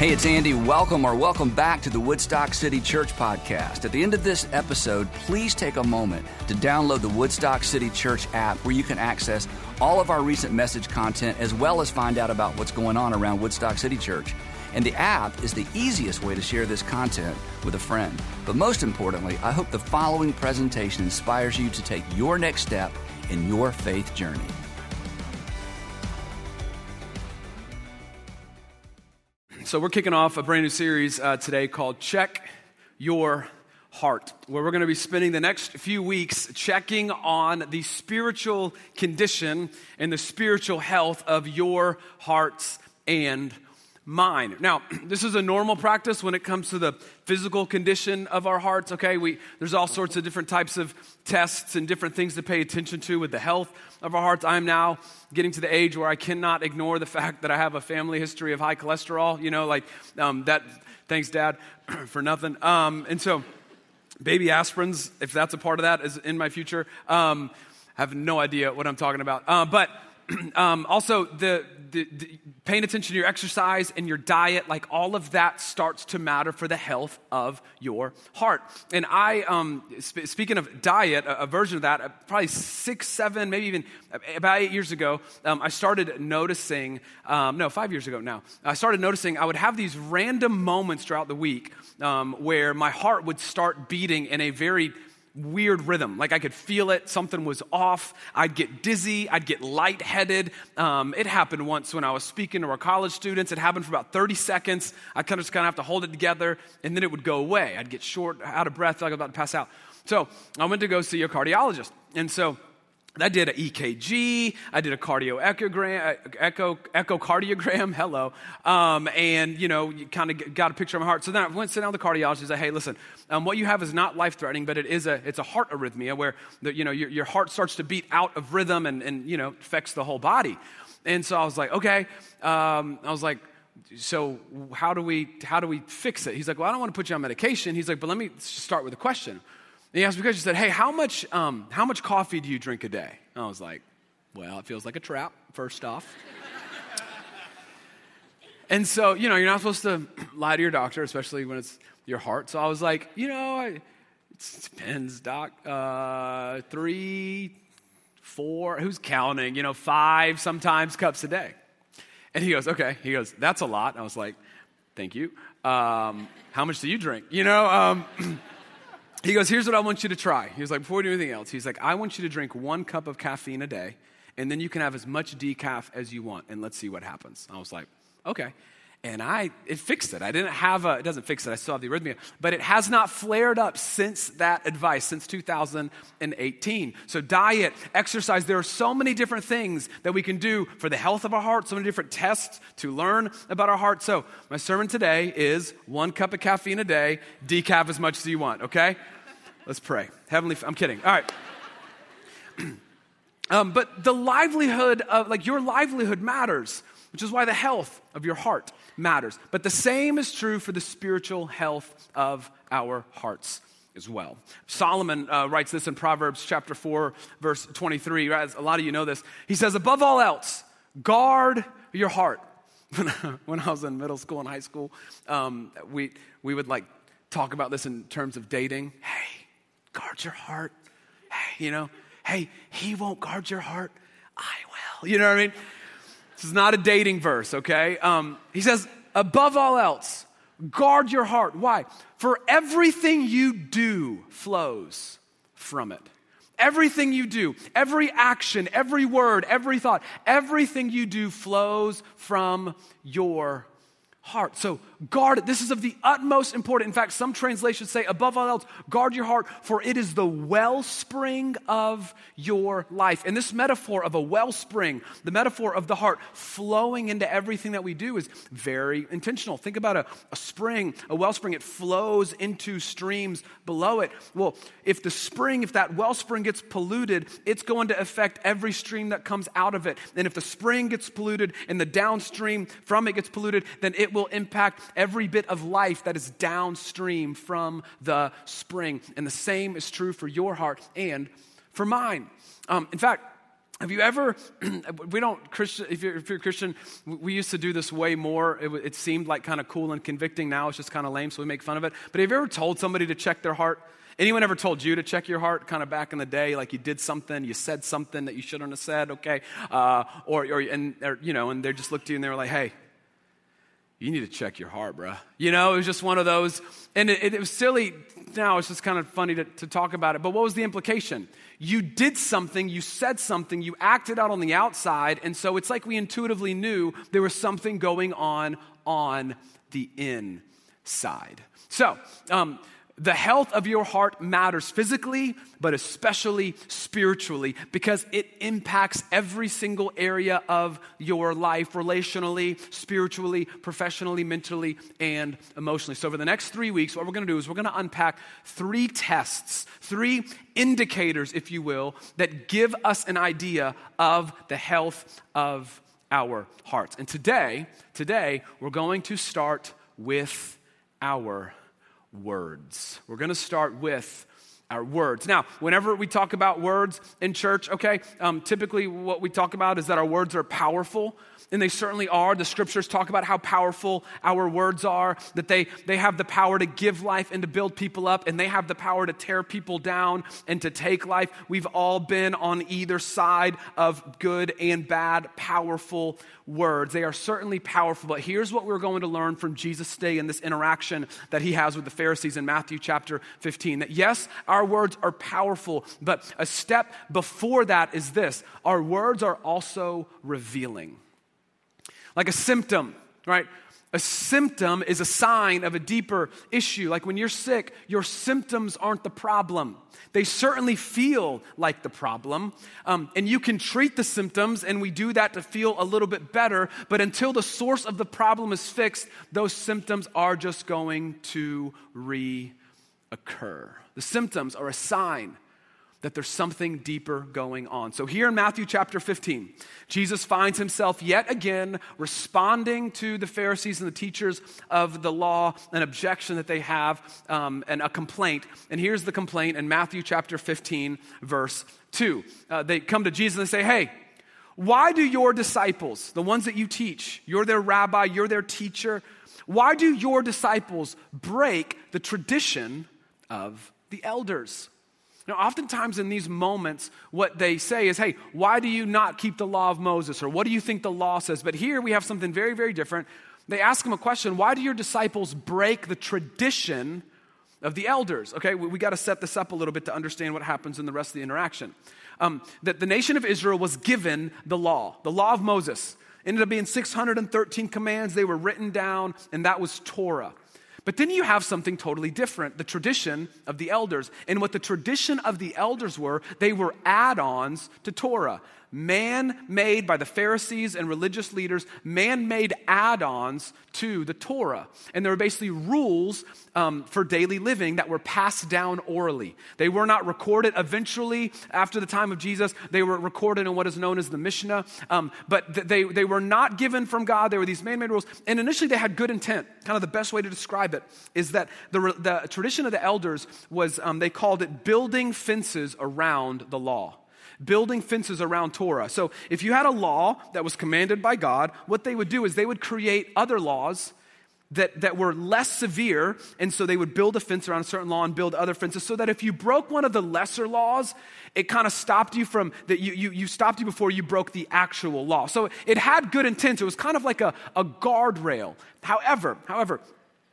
Hey, it's Andy. Welcome or welcome back to the Woodstock City Church podcast. At the end of this episode, please take a moment to download the Woodstock City Church app where you can access all of our recent message content as well as find out about what's going on around Woodstock City Church. And the app is the easiest way to share this content with a friend. But most importantly, I hope the following presentation inspires you to take your next step in your faith journey. So, we're kicking off a brand new series uh, today called Check Your Heart, where we're going to be spending the next few weeks checking on the spiritual condition and the spiritual health of your hearts and mind. Now, this is a normal practice when it comes to the physical condition of our hearts, okay? We, there's all sorts of different types of tests and different things to pay attention to with the health of our hearts. I'm now getting to the age where I cannot ignore the fact that I have a family history of high cholesterol, you know, like um, that, thanks, Dad, for nothing. Um, and so, baby aspirins, if that's a part of that, is in my future. Um, I have no idea what I'm talking about. Uh, but um, also, the, the, the, paying attention to your exercise and your diet, like all of that starts to matter for the health of your heart. And I, um, sp- speaking of diet, a, a, version of that, uh, probably six, seven, maybe even uh, about eight years ago, um, I started noticing, um, no, five years ago now, I started noticing I would have these random moments throughout the week um, where my heart would start beating in a very weird rhythm. Like I could feel it, something was off. I'd get dizzy, I'd get lightheaded. Um, it happened once when I was speaking to our college students. It happened for about 30 seconds. I kind of just kind of have to hold it together, and then it would go away. I'd get short, out of breath, like I was about to pass out. So I went to go see a cardiologist. And so I did an EKG, I did a cardio echogram, echo, echocardiogram, hello, um, and you know, you kind of got a picture of my heart. So then I went sit down with the cardiologist and said, hey, listen, um, what you have is not life threatening, but it is a, it's a heart arrhythmia where the, you know, your, your heart starts to beat out of rhythm and, and you know, affects the whole body. And so I was like, okay, um, I was like, so how do we how do we fix it? He's like, well, I don't want to put you on medication. He's like, but let me start with a question. And he asked me because she said, Hey, how much, um, how much coffee do you drink a day? And I was like, Well, it feels like a trap, first off. and so, you know, you're not supposed to lie to your doctor, especially when it's your heart. So I was like, You know, I, it depends, doc. Uh, three, four, who's counting? You know, five sometimes cups a day. And he goes, Okay. He goes, That's a lot. And I was like, Thank you. Um, how much do you drink? You know, um, he goes, Here's what I want you to try. He was like, Before we do anything else, he's like, I want you to drink one cup of caffeine a day, and then you can have as much decaf as you want, and let's see what happens. I was like, Okay. And I, it fixed it. I didn't have a, it doesn't fix it, I still have the arrhythmia, but it has not flared up since that advice, since 2018. So, diet, exercise, there are so many different things that we can do for the health of our heart, so many different tests to learn about our heart. So, my sermon today is one cup of caffeine a day, decaf as much as you want, okay? Let's pray. Heavenly, I'm kidding. All right. um, but the livelihood of, like, your livelihood matters, which is why the health of your heart matters. But the same is true for the spiritual health of our hearts as well. Solomon uh, writes this in Proverbs chapter 4, verse 23. Right? A lot of you know this. He says, Above all else, guard your heart. when I was in middle school and high school, um, we, we would like talk about this in terms of dating. Hey, guard your heart. Hey, you know, hey, he won't guard your heart. I will. You know what I mean? This is not a dating verse, okay? Um, he says, above all else, guard your heart. Why? For everything you do flows from it. Everything you do, every action, every word, every thought, everything you do flows from your heart. So guard it. This is of the utmost importance. In fact, some translations say, above all else, guard your heart, for it is the wellspring of your life. And this metaphor of a wellspring, the metaphor of the heart flowing into everything that we do, is very intentional. Think about a, a spring, a wellspring, it flows into streams below it. Well, if the spring, if that wellspring gets polluted, it's going to affect every stream that comes out of it. And if the spring gets polluted and the downstream from it gets polluted, then it will impact every bit of life that is downstream from the spring. And the same is true for your heart and for mine. Um, in fact, Have you ever, we don't, Christian, if you're, if you're Christian, we used to do this way more. It, it seemed like kind of cool and convicting. Now it's just kind of lame, so we make fun of it. But have you ever told somebody to check their heart? Anyone ever told you to check your heart kind of back in the day? Like you did something, you said something that you shouldn't have said, okay? Uh, or, or, and, or, you know, and they just looked at you and they were like, hey, you need to check your heart, bruh. You know, it was just one of those. And it, it was silly. Now it's just kind of funny to, to talk about it. But what was the implication? You did something, you said something, you acted out on the outside. And so it's like we intuitively knew there was something going on on the inside. So, um, the health of your heart matters physically, but especially spiritually, because it impacts every single area of your life relationally, spiritually, professionally, mentally, and emotionally. So, over the next three weeks, what we're going to do is we're going to unpack three tests, three indicators, if you will, that give us an idea of the health of our hearts. And today, today, we're going to start with our words. We're going to start with our words. Now, whenever we talk about words in church, okay, um, typically what we talk about is that our words are powerful, and they certainly are. The scriptures talk about how powerful our words are, that they, they have the power to give life and to build people up, and they have the power to tear people down and to take life. We've all been on either side of good and bad, powerful words. They are certainly powerful, but here's what we're going to learn from Jesus today in this interaction that he has with the Pharisees in Matthew chapter 15. That yes, our words are powerful, but a step before that is this our words are also revealing. Like a symptom, right? A symptom is a sign of a deeper issue. Like when you're sick, your symptoms aren't the problem. They certainly feel like the problem. Um, and you can treat the symptoms, and we do that to feel a little bit better. But until the source of the problem is fixed, those symptoms are just going to reoccur. The symptoms are a sign that there's something deeper going on. So, here in Matthew chapter 15, Jesus finds himself yet again responding to the Pharisees and the teachers of the law, an objection that they have, um, and a complaint. And here's the complaint in Matthew chapter 15, verse 2. Uh, they come to Jesus and they say, Hey, why do your disciples, the ones that you teach, you're their rabbi, you're their teacher, why do your disciples break the tradition of the elders? Now, oftentimes in these moments, what they say is, hey, why do you not keep the law of Moses? Or what do you think the law says? But here we have something very, very different. They ask him a question why do your disciples break the tradition of the elders? Okay, we, we got to set this up a little bit to understand what happens in the rest of the interaction. Um, that the nation of Israel was given the law, the law of Moses. Ended up being 613 commands. They were written down, and that was Torah. But then you have something totally different the tradition of the elders. And what the tradition of the elders were, they were add ons to Torah man made by the Pharisees and religious leaders, man made add ons to the Torah. And there were basically rules um, for daily living that were passed down orally. They were not recorded eventually after the time of Jesus, they were recorded in what is known as the Mishnah. Um, but th- they, they were not given from God, they were these man made rules. And initially they had good intent. Kind of the best way to describe it is that the, the tradition of the elders was, um, they called it building fences around the law building fences around Torah. So if you had a law that was commanded by God, what they would do is they would create other laws that, that were less severe, and so they would build a fence around a certain law and build other fences so that if you broke one of the lesser laws, it kind of stopped you from that you, you, you stopped you before you broke the actual law. So it had good intent. It was kind of like a, a guardrail. However, however,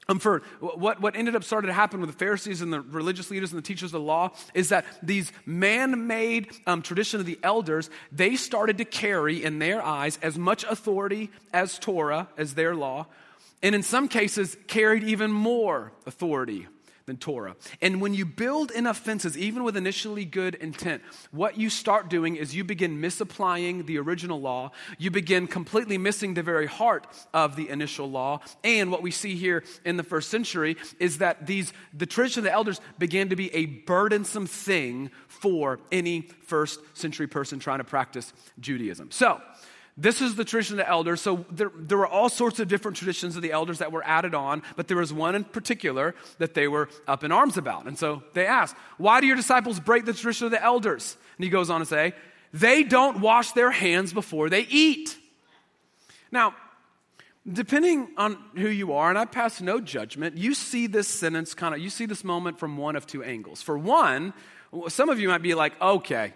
um, for what, what ended up started to happen with the Pharisees and the religious leaders and the teachers of the law is that these man-made um, tradition of the elders, they started to carry in their eyes as much authority as Torah, as their law, and in some cases carried even more authority than Torah. And when you build enough fences, even with initially good intent, what you start doing is you begin misapplying the original law. You begin completely missing the very heart of the initial law. And what we see here in the first century is that these the tradition of the elders began to be a burdensome thing for any first century person trying to practice Judaism. So, this is the tradition of the elders. So there, there were all sorts of different traditions of the elders that were added on, but there was one in particular that they were up in arms about. And so they asked, Why do your disciples break the tradition of the elders? And he goes on to say, they don't wash their hands before they eat. Now, depending on who you are, and I pass no judgment, you see this sentence kind of, you see this moment from one of two angles. For one, some of you might be like, okay,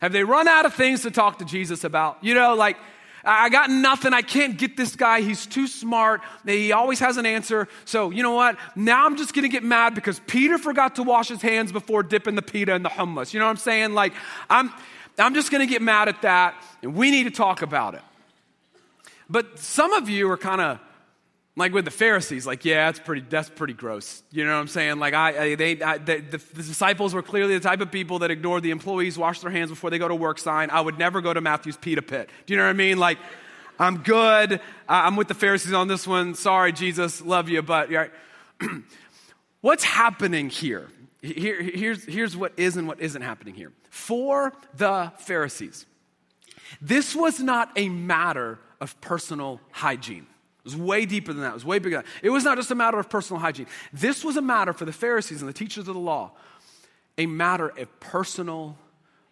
have they run out of things to talk to Jesus about? You know, like, I got nothing. I can't get this guy. He's too smart. He always has an answer. So, you know what? Now I'm just going to get mad because Peter forgot to wash his hands before dipping the pita in the hummus. You know what I'm saying? Like, I'm, I'm just going to get mad at that, and we need to talk about it. But some of you are kind of like with the Pharisees, like, yeah, that's pretty, that's pretty gross. You know what I'm saying? Like, I, I they, I, the, the, disciples were clearly the type of people that ignored the employees, wash their hands before they go to work sign. I would never go to Matthew's pita pit. Do you know what I mean? Like, I'm good. I'm with the Pharisees on this one. Sorry, Jesus, love you, but right. what's happening here? here here's, here's what is and what isn't happening here. For the Pharisees, this was not a matter of personal hygiene. It was way deeper than that. It was way bigger than that. It was not just a matter of personal hygiene. This was a matter for the Pharisees and the teachers of the law, a matter of personal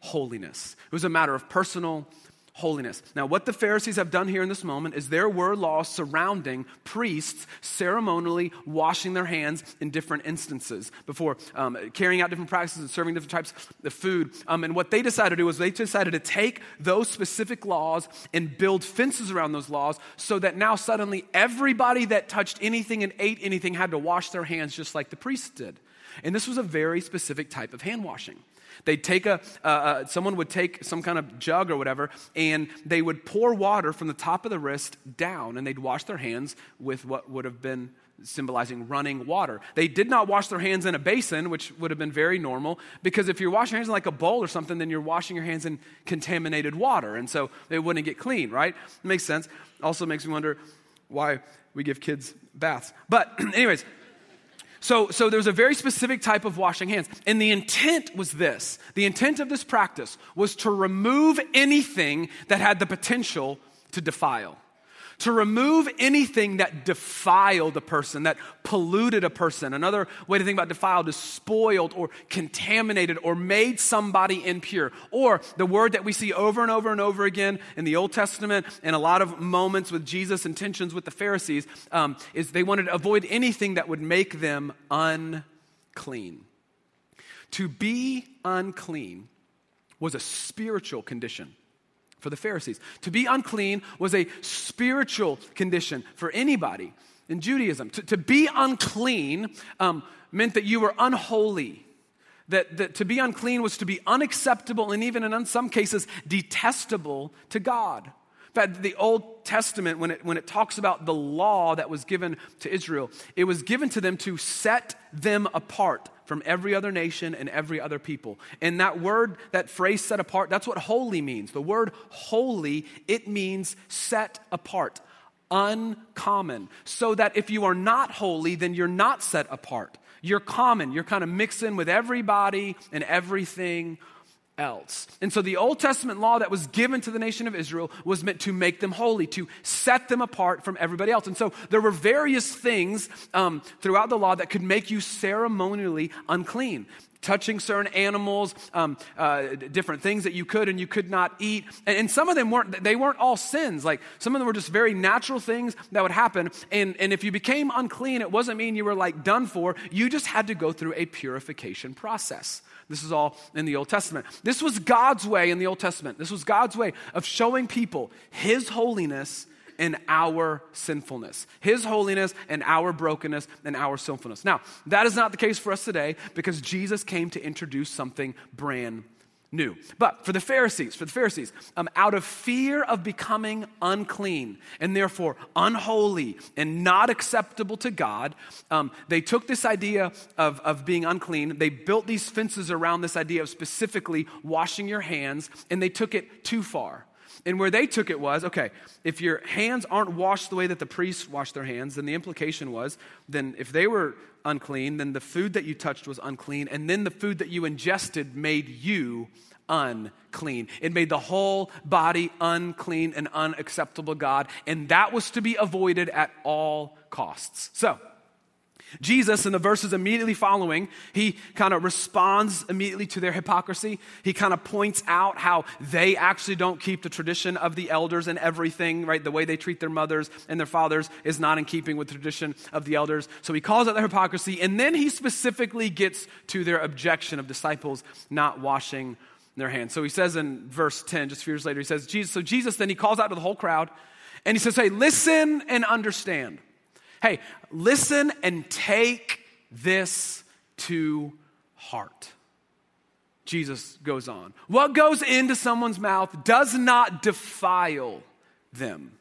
holiness. It was a matter of personal holiness. Now, what the Pharisees have done here in this moment is there were laws surrounding priests ceremonially washing their hands in different instances before um, carrying out different practices and serving different types of food. Um, and what they decided to do was they decided to take those specific laws and build fences around those laws so that now suddenly everybody that touched anything and ate anything had to wash their hands just like the priests did. And this was a very specific type of hand washing. They'd take a, uh, uh, someone would take some kind of jug or whatever, and they would pour water from the top of the wrist down, and they'd wash their hands with what would have been symbolizing running water. They did not wash their hands in a basin, which would have been very normal, because if you're washing your hands in like a bowl or something, then you're washing your hands in contaminated water, and so they wouldn't get clean, right? It makes sense. Also makes me wonder why we give kids baths. But, anyways, so, so there's a very specific type of washing hands. And the intent was this the intent of this practice was to remove anything that had the potential to defile to remove anything that defiled a person, that polluted a person. Another way to think about defiled is spoiled or contaminated or made somebody impure. Or the word that we see over and over and over again in the Old Testament and a lot of moments with Jesus' intentions with the Pharisees um, is they wanted to avoid anything that would make them unclean. To be unclean was a spiritual condition for the Pharisees. To be unclean was a spiritual condition for anybody in Judaism. To, to be unclean um, meant that you were unholy. That, that to be unclean was to be unacceptable and even in some cases detestable to God. In fact, the Old Testament, when it, when it talks about the law that was given to Israel, it was given to them to set them apart from every other nation and every other people. And that word, that phrase set apart, that's what holy means. The word holy, it means set apart, uncommon. So that if you are not holy, then you're not set apart. You're common. You're kind of mixed in with everybody and everything else. And so the Old Testament law that was given to the nation of Israel was meant to make them holy, to set them apart from everybody else. And so there were various things um, throughout the law that could make you ceremonially unclean. Touching certain animals, um, uh, different things that you could and you could not eat, and, and, some of them weren't. They weren't all sins. Like some of them were just very natural things that would happen. And and if you became unclean, it wasn't mean you were like done for. You just had to go through a purification process. This is all in the Old Testament. This was God's way in the Old Testament. This was God's way of showing people His holiness and our sinfulness. His holiness and our brokenness and our sinfulness. Now, that is not the case for us today because Jesus came to introduce something brand new. But for the Pharisees, for the Pharisees, um, out of fear of becoming unclean and therefore unholy and not acceptable to God, um, they took this idea of, of being unclean, they built these fences around this idea of specifically washing your hands, and they took it too far. And where they took it was okay, if your hands aren't washed the way that the priests wash their hands, then the implication was then if they were unclean, then the food that you touched was unclean, and then the food that you ingested made you unclean. It made the whole body unclean and unacceptable God, and that was to be avoided at all costs. So, Jesus, in the verses immediately following, he kind of responds immediately to their hypocrisy. He kind of points out how they actually don't keep the tradition of the elders and everything, right? The way they treat their mothers and their fathers is not in keeping with the tradition of the elders. So he calls out their hypocrisy, and then he specifically gets to their objection of disciples not washing their hands. So he says in verse 10, just a few years later, he says, Jesus, so Jesus then he calls out to the whole crowd, and he says, Hey, listen and understand. Hey, listen and take this to heart. Jesus goes on. What goes into someone's mouth does not defile them,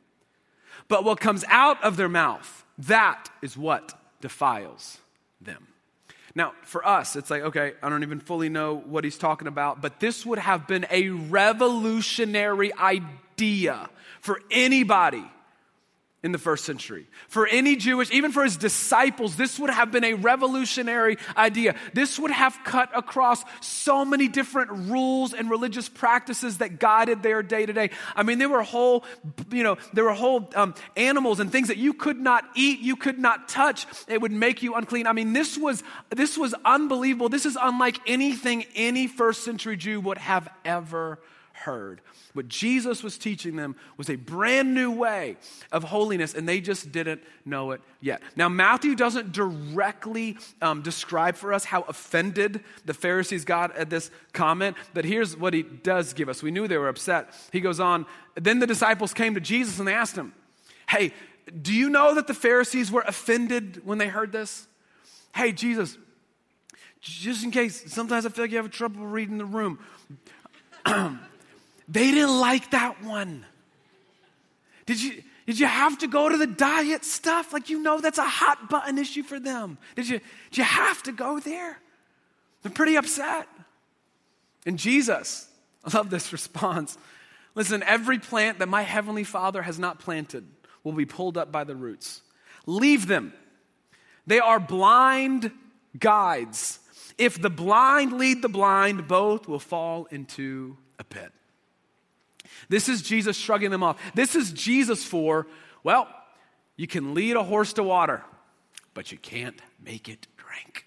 but what comes out of their mouth, that is what defiles them. Now, for us, it's like, okay, I don't even fully know what he's talking about, but this would have been a revolutionary idea for anybody in the first century. For any Jewish, even for his disciples, this would have been a revolutionary idea. This would have cut across so many different rules and religious practices that guided their day to day. I mean, there were whole, you know, there were whole um, animals and things that you could not eat, you could not touch. It would make you unclean. I mean, this was this was unbelievable. This is unlike anything any first century Jew would have ever heard. What Jesus was teaching them was a brand new way of holiness, and they just didn't know it yet. Now, Matthew doesn't directly um, describe for us how offended the Pharisees got at this comment, but here's what he does give us. We knew they were upset. He goes on, then the disciples came to Jesus and they asked him, Hey, do you know that the Pharisees were offended when they heard this? Hey, Jesus, just in case, sometimes I feel like you have trouble reading the room. They didn't like that one. Did you, did you have to go to the diet stuff? Like, you know, that's a hot button issue for them. Did you, did you have to go there? They're pretty upset. And Jesus, I love this response. Listen, every plant that my heavenly Father has not planted will be pulled up by the roots. Leave them. They are blind guides. If the blind lead the blind, both will fall into a pit. This is Jesus shrugging them off. This is Jesus for, well, you can lead a horse to water, but you can't make it drink.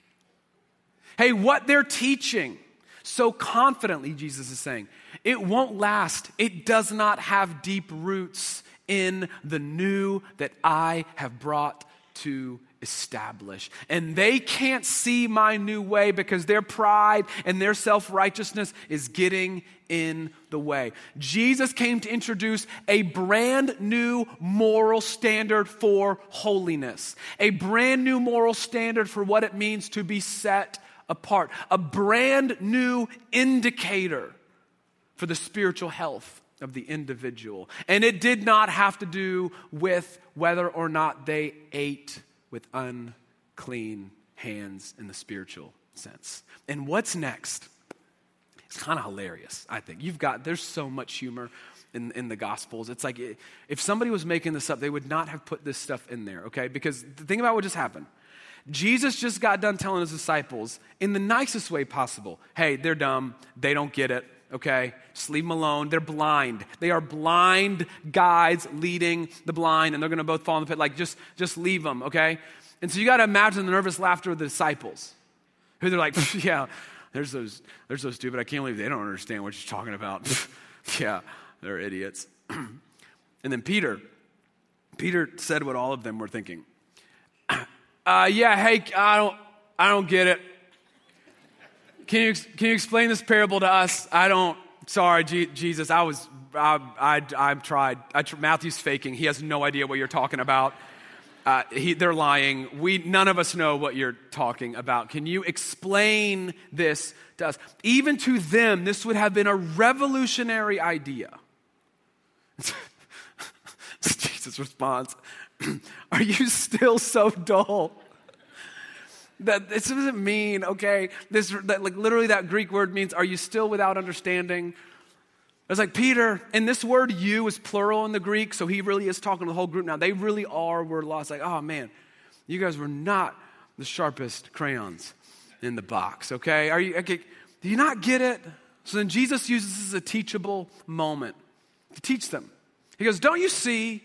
Hey, what they're teaching so confidently, Jesus is saying, it won't last. It does not have deep roots in the new that I have brought to establish. And they can't see my new way because their pride and their self righteousness is getting in the way. Jesus came to introduce a brand new moral standard for holiness, a brand new moral standard for what it means to be set apart, a brand new indicator for the spiritual health of the individual. And it did not have to do with whether or not they ate with unclean hands in the spiritual sense. And what's next? It's kind of hilarious, I think. You've got, there's so much humor in, in the Gospels. It's like if somebody was making this up, they would not have put this stuff in there, okay? Because the thing about what just happened. Jesus just got done telling his disciples in the nicest way possible hey, they're dumb, they don't get it, okay? Just leave them alone. They're blind. They are blind guides leading the blind, and they're going to both fall in the pit. Like, just, just leave them, okay? And so you got to imagine the nervous laughter of the disciples, who they're like, yeah, there's those, there's those stupid. I can't believe they don't understand what you're talking about. yeah, they're idiots. and then Peter, Peter said what all of them were thinking. Uh, yeah, hey, I don't, I don't get it. Can you, can you explain this parable to us? I don't, sorry, G- Jesus, I was, I, I, I tried. I tr- Matthew's faking. He has no idea what you're talking about. Uh, he, they're lying. We, none of us know what you're talking about. Can you explain this to us? Even to them, this would have been a revolutionary idea. Jesus' response Are you still so dull? That this doesn't mean okay this that like literally that greek word means are you still without understanding? It's like peter and this word you is plural in the greek so he really is talking to the whole group now. They really are were lost like oh man you guys were not the sharpest crayons in the box okay? Are you okay do you not get it? So then jesus uses this as a teachable moment to teach them. He goes don't you see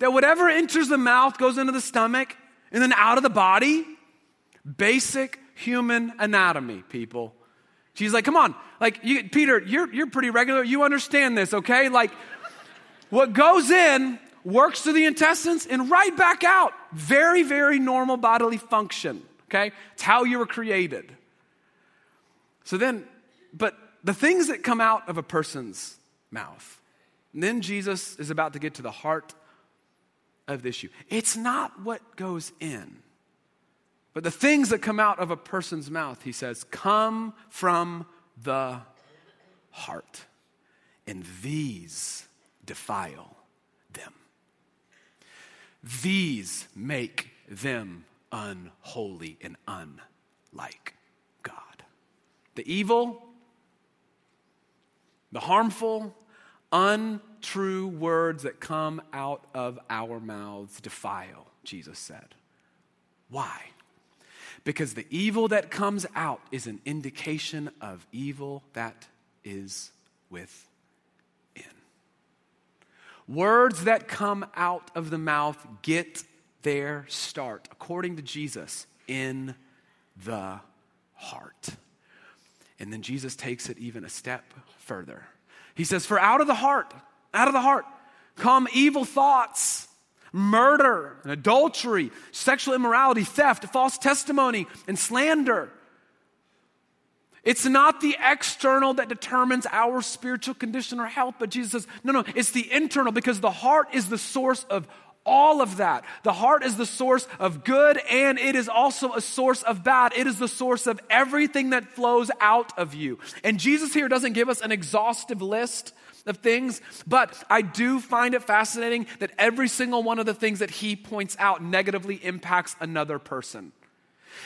that whatever enters the mouth goes into the stomach and then out of the body Basic human anatomy, people. She's like, come on. Like, you, Peter, you're, you're pretty regular. You understand this, okay? Like, what goes in works through the intestines and right back out. Very, very normal bodily function, okay? It's how you were created. So then, but the things that come out of a person's mouth, and then Jesus is about to get to the heart of the issue. It's not what goes in, but the things that come out of a person's mouth, he says, come from the heart. And these defile them. These make them unholy and unlike God. The evil, the harmful, untrue words that come out of our mouths defile, Jesus said. Why? Because the evil that comes out is an indication of evil that is within. Words that come out of the mouth get their start, according to Jesus, in the heart. And then Jesus takes it even a step further. He says, For out of the heart, out of the heart, come evil thoughts, murder, and adultery, sexual immorality, theft, false testimony, and slander. It's not the external that determines our spiritual condition or health, but Jesus says, no, no, it's the internal because the heart is the source of all of that. The heart is the source of good and it is also a source of bad. It is the source of everything that flows out of you. And Jesus here doesn't give us an exhaustive list of things, but I do find it fascinating that every single one of the things that he points out negatively impacts another person.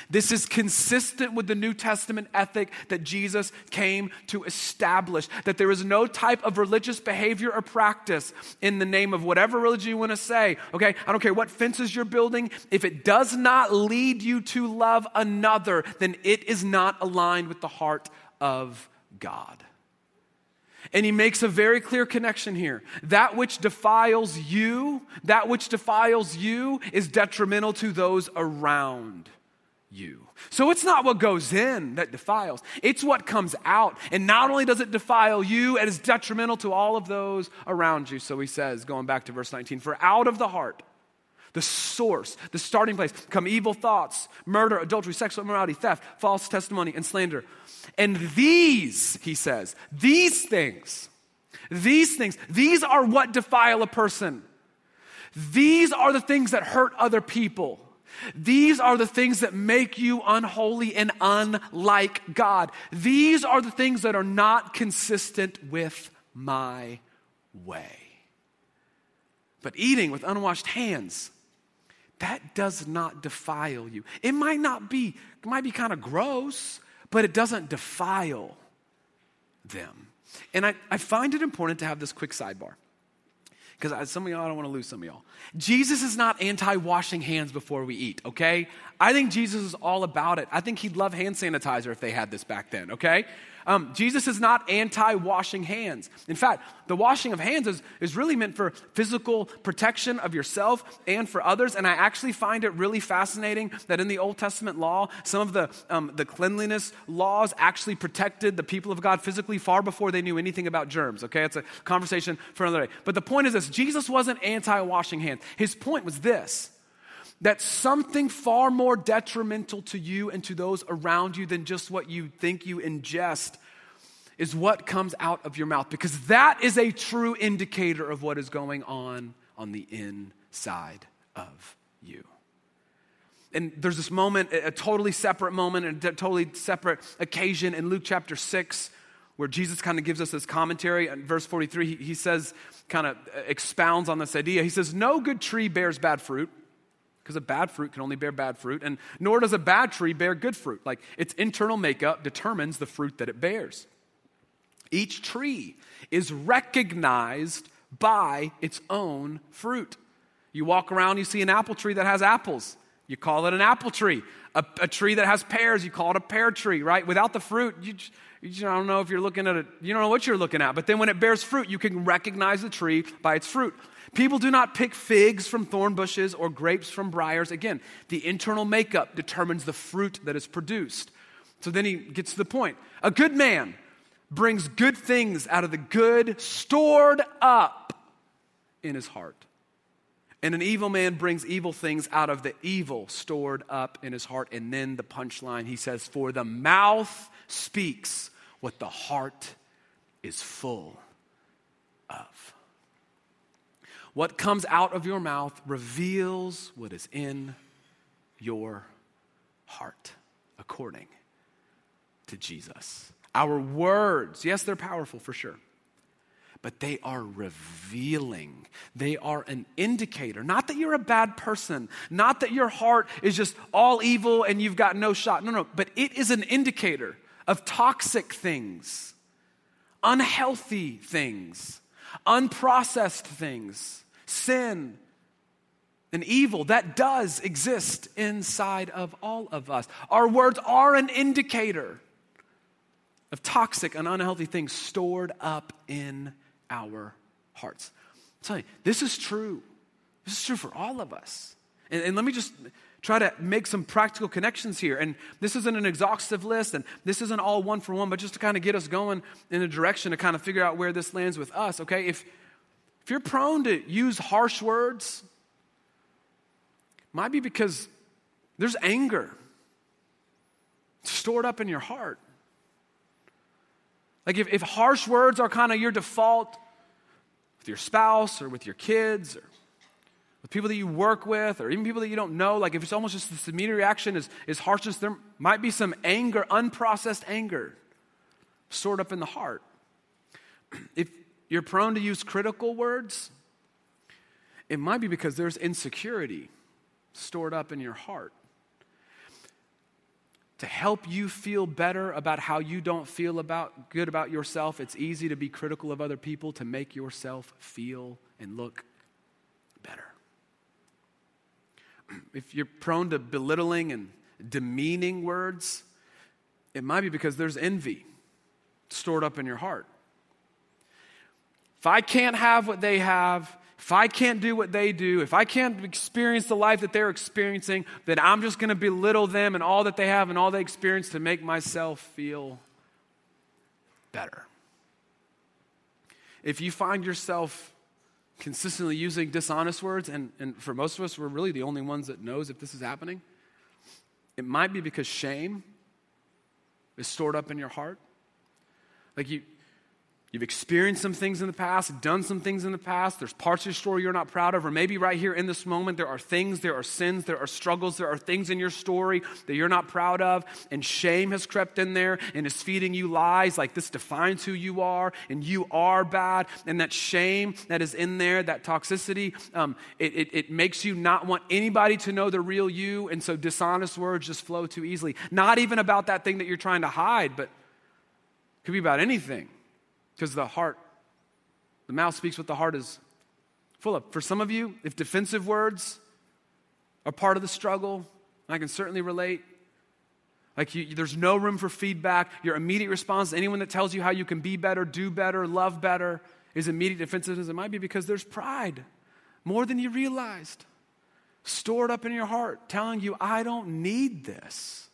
This is consistent with the New Testament ethic that Jesus came to establish that there is no type of religious behavior or practice in the name of whatever religion you want to say. Okay, I don't care what fences you're building, if it does not lead you to love another, then it is not aligned with the heart of God. And he makes a very clear connection here. That which defiles you, that which defiles you is detrimental to those around you. So it's not what goes in that defiles, it's what comes out. And not only does it defile you, it is detrimental to all of those around you. So he says, going back to verse 19, for out of the heart, the source, the starting place, come evil thoughts, murder, adultery, sexual immorality, theft, false testimony, and slander. And these, he says, these things, these things, these are what defile a person. These are the things that hurt other people. These are the things that make you unholy and unlike God. These are the things that are not consistent with my way. But eating with unwashed hands, that does not defile you. It might not be, it might be kind of gross, but it doesn't defile them. And I, I find it important to have this quick sidebar because some of y'all, I don't want to lose some of y'all. Jesus is not anti washing hands before we eat, okay? I think Jesus is all about it. I think he'd love hand sanitizer if they had this back then, okay? Um, Jesus is not anti washing hands. In fact, the washing of hands is, is really meant for physical protection of yourself and for others. And I actually find it really fascinating that in the Old Testament law, some of the, um, the cleanliness laws actually protected the people of God physically far before they knew anything about germs. Okay, it's a conversation for another day. But the point is this Jesus wasn't anti washing hands. His point was this that something far more detrimental to you and to those around you than just what you think you ingest is what comes out of your mouth because that is a true indicator of what is going on on the inside of you. And there's this moment, a totally separate moment, and a totally separate occasion in Luke chapter 6 where Jesus kind of gives us this commentary. In verse 43, he, he says, kind of uh, expounds on this idea. He says, No good tree bears bad fruit because a bad fruit can only bear bad fruit, and nor does a bad tree bear good fruit. Like its internal makeup determines the fruit that it bears. Each tree is recognized by its own fruit. You walk around, you see an apple tree that has apples. you call it an apple tree. A, a tree that has pears, you call it a pear tree, right? Without the fruit, you, you I don't know if you're looking at it, you don't know what you're looking at. But then when it bears fruit, you can recognize the tree by its fruit. People do not pick figs from thorn bushes or grapes from briars. Again, the internal makeup determines the fruit that is produced. So then he gets to the point. A good man brings good things out of the good stored up in his heart. And an evil man brings evil things out of the evil stored up in his heart. And then the punchline he says, For the mouth speaks what the heart is full of. What comes out of your mouth reveals what is in your heart, according to Jesus. Our words, yes, they're powerful for sure but they are revealing. They are an indicator. Not that you're a bad person, not that your heart is just all evil and you've got no shot. No, no, but it is an indicator of toxic things, unhealthy things, unprocessed things, sin. And evil that does exist inside of all of us. Our words are an indicator of toxic and unhealthy things stored up in our hearts. I'm telling you, this is true. This is true for all of us. And, and let me just try to make some practical connections here. And this isn't an exhaustive list, and this isn't all one for one, but just to kind of get us going in a direction to kind of figure out where this lands with us, okay? If, if you're prone to use harsh words, might be because there's anger stored up in your heart. Like if, if harsh words are kind of your default with your spouse or with your kids or with people that you work with or even people that you don't know, like if it's almost just this immediate reaction is, is harshness, there might be some anger, unprocessed anger stored up in the heart. If you're prone to use critical words, it might be because there's insecurity stored up in your heart to help you feel better about how you don't feel about good about yourself it's easy to be critical of other people to make yourself feel and look better if you're prone to belittling and demeaning words it might be because there's envy stored up in your heart if i can't have what they have if I can't do what they do, if I can't experience the life that they're experiencing, then I'm just going to belittle them and all that they have and all they experience to make myself feel better. If you find yourself consistently using dishonest words, and, and for most of us, we're really the only ones that knows if this is happening, it might be because shame is stored up in your heart. Like you, You've experienced some things in the past, done some things in the past. There's parts of your story you're not proud of, or maybe right here in this moment, there are things, there are sins, there are struggles, there are things in your story that you're not proud of, and shame has crept in there and is feeding you lies like this defines who you are, and you are bad. And that shame that is in there, that toxicity, um, it, it, it makes you not want anybody to know the real you, and so dishonest words just flow too easily. Not even about that thing that you're trying to hide, but it could be about anything. Because the heart, the mouth speaks what the heart is full of. For some of you, if defensive words are part of the struggle, I can certainly relate. Like you, there's no room for feedback. Your immediate response to anyone that tells you how you can be better, do better, love better is immediate defensiveness. It might be because there's pride more than you realized stored up in your heart telling you, I don't need this.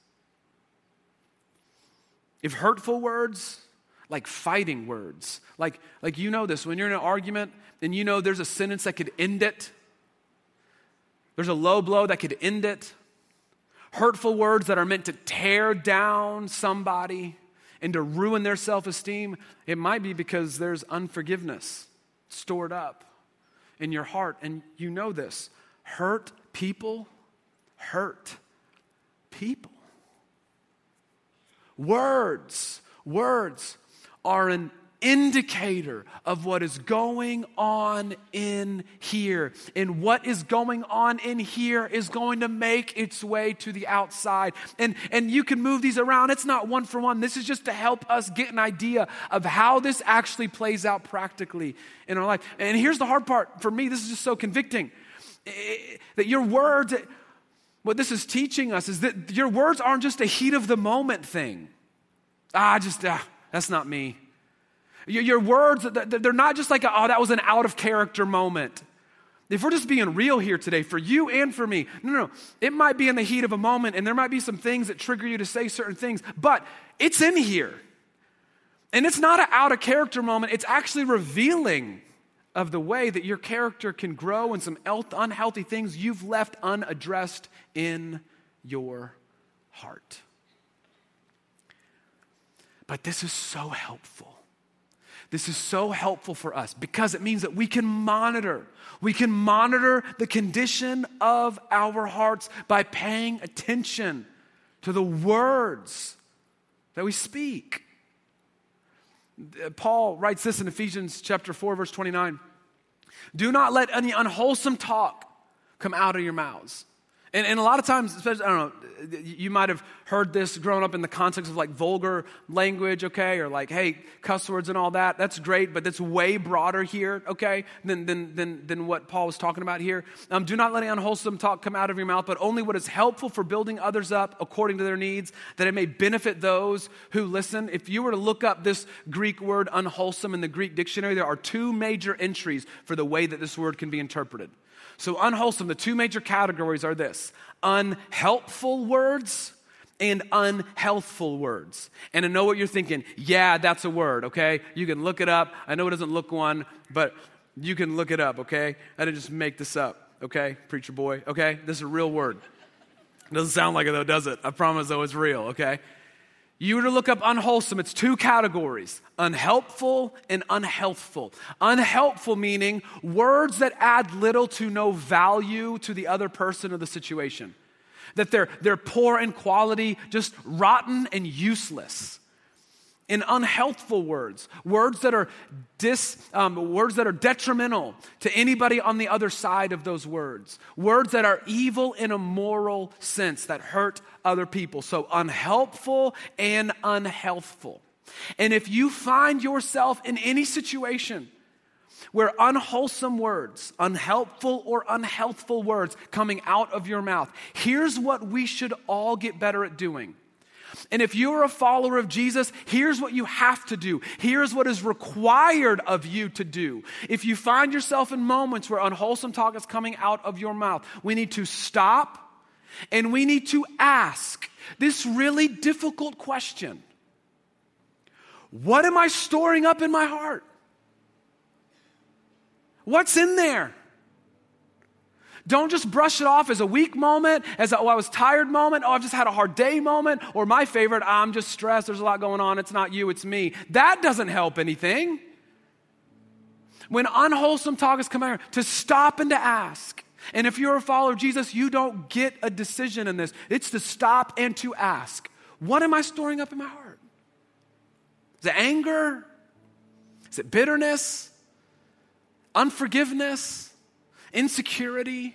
If hurtful words like fighting words. Like, like you know this, when you're in an argument and you know there's a sentence that could end it, there's a low blow that could end it. Hurtful words that are meant to tear down somebody and to ruin their self esteem, it might be because there's unforgiveness stored up in your heart. And you know this hurt people hurt people. Words, words are an indicator of what is going on in here. And what is going on in here is going to make its way to the outside. And, and you can move these around. It's not one for one. This is just to help us get an idea of how this actually plays out practically in our life. And here's the hard part for me this is just so convicting that your words, what this is teaching us is that your words aren't just a heat of the moment thing. Ah, just, ah, that's not me. Your, words, they're not just like, oh, that was an out of character moment. If we're just being real here today, for you and for me, no, no, no. It might be in the heat of a moment, and there might be some things that trigger you to say certain things, but it's in here. And it's not an out of character moment, it's actually revealing of the way that your character can grow and some unhealthy things you've left unaddressed in your heart. But this is so helpful. This is so helpful for us because it means that we can monitor. We can monitor the condition of our hearts by paying attention to the words that we speak. Paul writes this in Ephesians chapter 4 verse 29. Do not let any unwholesome talk come out of your mouths and, and a lot of times, especially, I don't know, you might have heard this growing up in the context of like vulgar language, okay, or like, hey, cuss words and all that. That's great, but that's way broader here, okay, than, than, than, than what Paul was talking about here. Um, do not let any unwholesome talk come out of your mouth, but only what is helpful for building others up according to their needs, that it may benefit those who listen. If you were to look up this Greek word unwholesome in the Greek dictionary, there are two major entries for the way that this word can be interpreted. So, unwholesome, the two major categories are this unhelpful words and unhealthful words. And I know what you're thinking. Yeah, that's a word, okay? You can look it up. I know it doesn't look one, but you can look it up, okay? I didn't just make this up, okay? Preacher boy, okay? This is a real word. It doesn't sound like it though, does it? I promise though it's real, okay? You were to look up unwholesome, it's two categories unhelpful and unhealthful. Unhelpful meaning words that add little to no value to the other person or the situation, that they're, they're poor in quality, just rotten and useless in unhealthful words, words that are dis, um, words that are detrimental to anybody on the other side of those words, words that are evil in a moral sense that hurt other people. So unhelpful and unhealthful. And if you find yourself in any situation where unwholesome words, unhelpful or unhealthful words coming out of your mouth, here's what we should all get better at doing and if you're a follower of Jesus, here's what you have to do. Here's what is required of you to do. If you find yourself in moments where unwholesome talk is coming out of your mouth, we need to stop and we need to ask this really difficult question What am I storing up in my heart? What's in there? Don't just brush it off as a weak moment, as a, oh, I was tired moment, oh, I've just had a hard day moment, or my favorite, I'm just stressed, there's a lot going on, it's not you, it's me. That doesn't help anything. When unwholesome talk is coming to stop and to ask. And if you're a follower of Jesus, you don't get a decision in this. It's to stop and to ask. What am I storing up in my heart? Is it anger? Is it bitterness? Unforgiveness? Insecurity,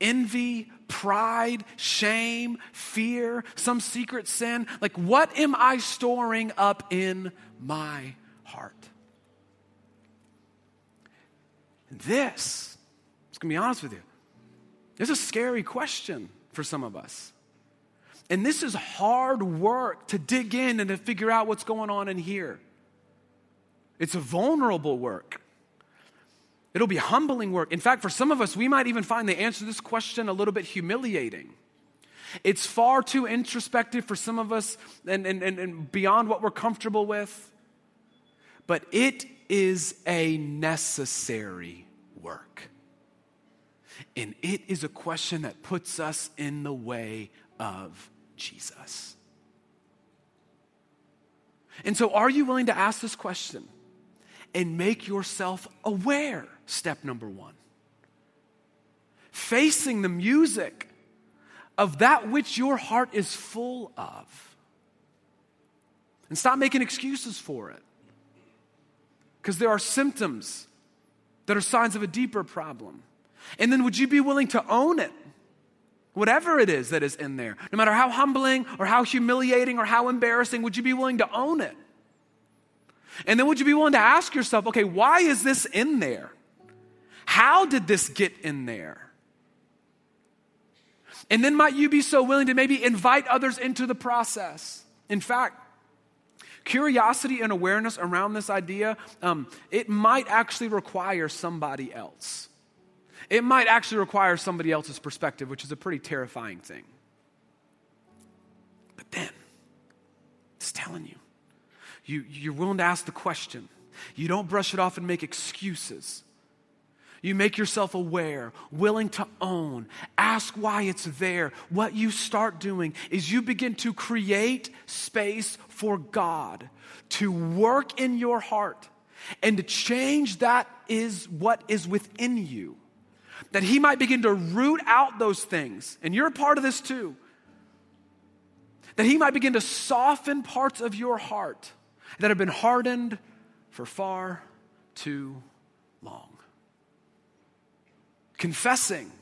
envy, pride, shame, fear, some secret sin. Like, what am I storing up in my heart? And this, I'm just gonna be honest with you, this is a scary question for some of us. And this is hard work to dig in and to figure out what's going on in here. It's a vulnerable work. It'll be humbling work. In fact, for some of us, we might even find the answer to this question a little bit humiliating. It's far too introspective for some of us and, and, and, and beyond what we're comfortable with. But it is a necessary work. And it is a question that puts us in the way of Jesus. And so, are you willing to ask this question and make yourself aware? Step number one. Facing the music of that which your heart is full of. And stop making excuses for it. Because there are symptoms that are signs of a deeper problem. And then would you be willing to own it? Whatever it is that is in there, no matter how humbling or how humiliating or how embarrassing, would you be willing to own it? And then would you be willing to ask yourself, okay, why is this in there? How did this get in there? And then might you be so willing to maybe invite others into the process? In fact, curiosity and awareness around this idea, um, it might actually require somebody else. It might actually require somebody else's perspective, which is a pretty terrifying thing. But then, it's telling you, you you're willing to ask the question. You don't brush it off and make excuses. You make yourself aware, willing to own, ask why it's there. What you start doing is you begin to create space for God to work in your heart and to change that is what is within you. That He might begin to root out those things. And you're a part of this too. That He might begin to soften parts of your heart that have been hardened for far too long confessing,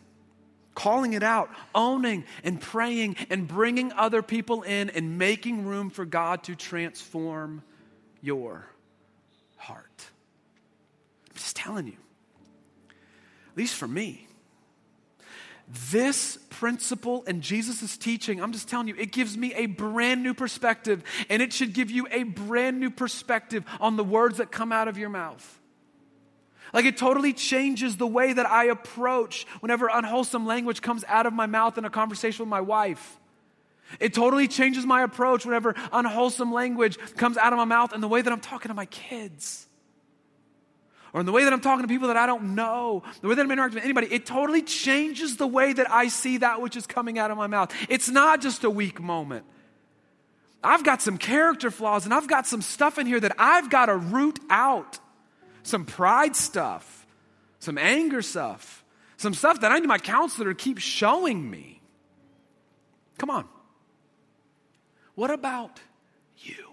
calling it out, owning and praying and bringing other people in and making room for God to transform your heart. I'm just telling you, at least for me, this principle and Jesus' teaching, I'm just telling you, it gives me a brand new perspective, and it should give you a brand new perspective on the words that come out of your mouth. Like it totally changes the way that I approach whenever unwholesome language comes out of my mouth in a conversation with my wife. It totally changes my approach whenever unwholesome language comes out of my mouth in the way that I'm talking to my kids. Or in the way that I'm talking to people that I don't know, the way that I'm interacting with anybody, it totally changes the way that I see that which is coming out of my mouth. It's not just a weak moment. I've got some character flaws and I've got some stuff in here that I've got to root out some pride stuff, some anger stuff, some stuff that I need my counselor to keep showing me. Come on. What about you?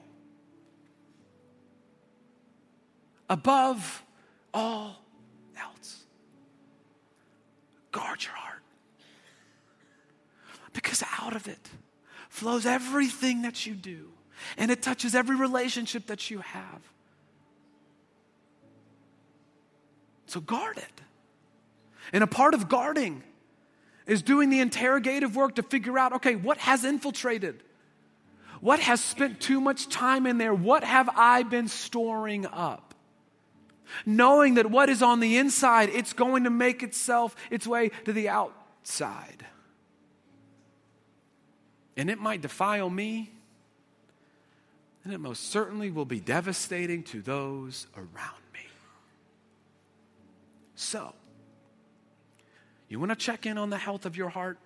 Above all else, guard your heart. Because out of it flows everything that you do, and it touches every relationship that you have. So guard it. And a part of guarding is doing the interrogative work to figure out okay, what has infiltrated? What has spent too much time in there? What have I been storing up? Knowing that what is on the inside, it's going to make itself its way to the outside. And it might defile me, and it most certainly will be devastating to those around so, you want to check in on the health of your heart?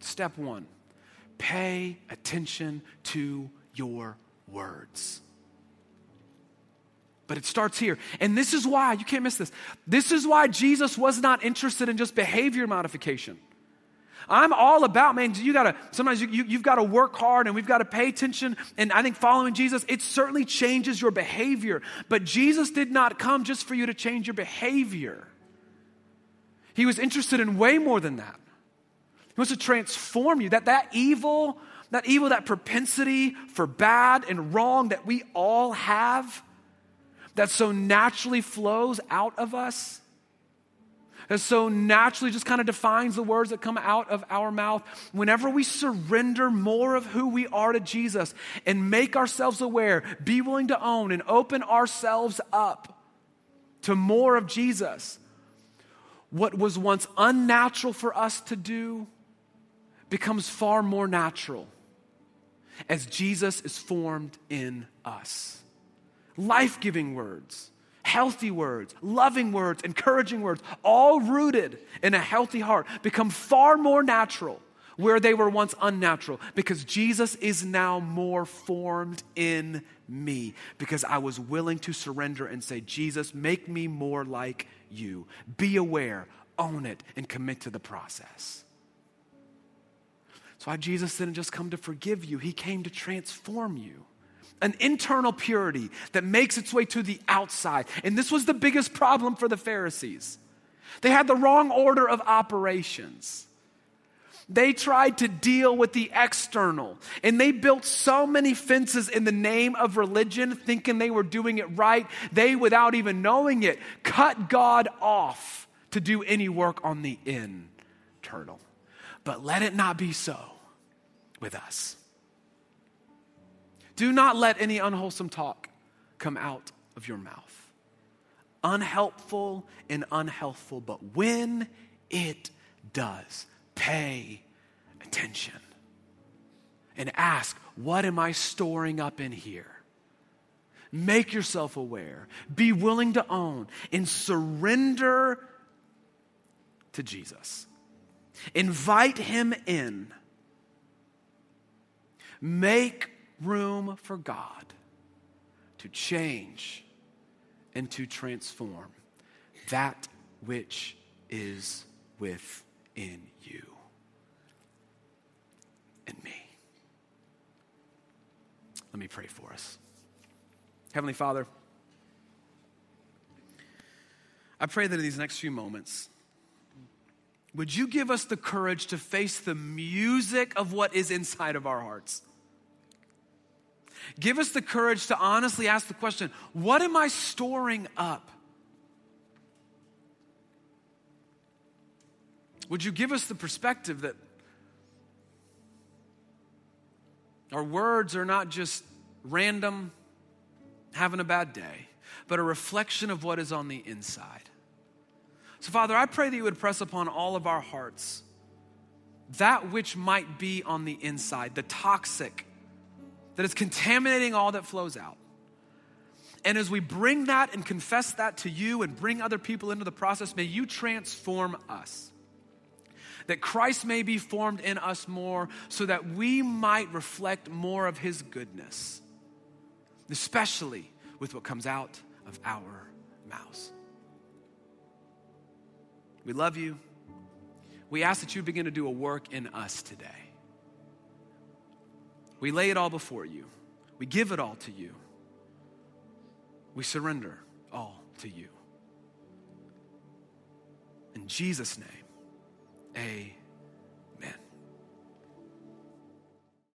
Step one pay attention to your words. But it starts here. And this is why, you can't miss this. This is why Jesus was not interested in just behavior modification. I'm all about, man, you gotta, sometimes you, you, have gotta work hard and we've gotta pay attention. And I think following Jesus, it certainly changes your behavior. But Jesus did not come just for you to change your behavior. He was interested in way more than that. He wants to transform you. That that evil, that evil, that propensity for bad and wrong that we all have, that so naturally flows out of us that so naturally just kind of defines the words that come out of our mouth. Whenever we surrender more of who we are to Jesus and make ourselves aware, be willing to own and open ourselves up to more of Jesus, what was once unnatural for us to do becomes far more natural as Jesus is formed in us. Life giving words healthy words, loving words, encouraging words, all rooted in a healthy heart, become far more natural where they were once unnatural because Jesus is now more formed in me because I was willing to surrender and say, Jesus, make me more like you. Be aware, own it, and commit to the process. That's why Jesus didn't just come to forgive you, He came to transform you an internal purity that makes its way to the outside. And this was the biggest problem for the Pharisees. They had the wrong order of operations. They tried to deal with the external, and they built so many fences in the name of religion, thinking they were doing it right. They, without even knowing it, cut God off to do any work on the internal. But let it not be so with us. Do not let any unwholesome talk come out of your mouth. Unhelpful and unhealthful, but when it does, pay attention and ask, What am I storing up in here? Make yourself aware. Be willing to own and surrender to Jesus. Invite him in. Make room for God to change and to transform that which is within you and me. Let me pray for us. Heavenly Father, I pray that in these next few moments, would you give us the courage to face the music of what is inside of our hearts? Give us the courage to honestly ask the question what am I storing up? Would you give us the perspective that our words are not just random, having a bad day, but a reflection of what is on the inside? So, Father, I pray that you would press upon all of our hearts that which might be on the inside, the toxic that is contaminating all that flows out. And as we bring that and confess that to you and bring other people into the process, may you transform us. That Christ may be formed in us more so that we might reflect more of his goodness, especially with what comes out of our mouths. We love you. We ask that you begin to do a work in us today. We lay it all before you, we give it all to you, we surrender all to you. In Jesus' name, amen.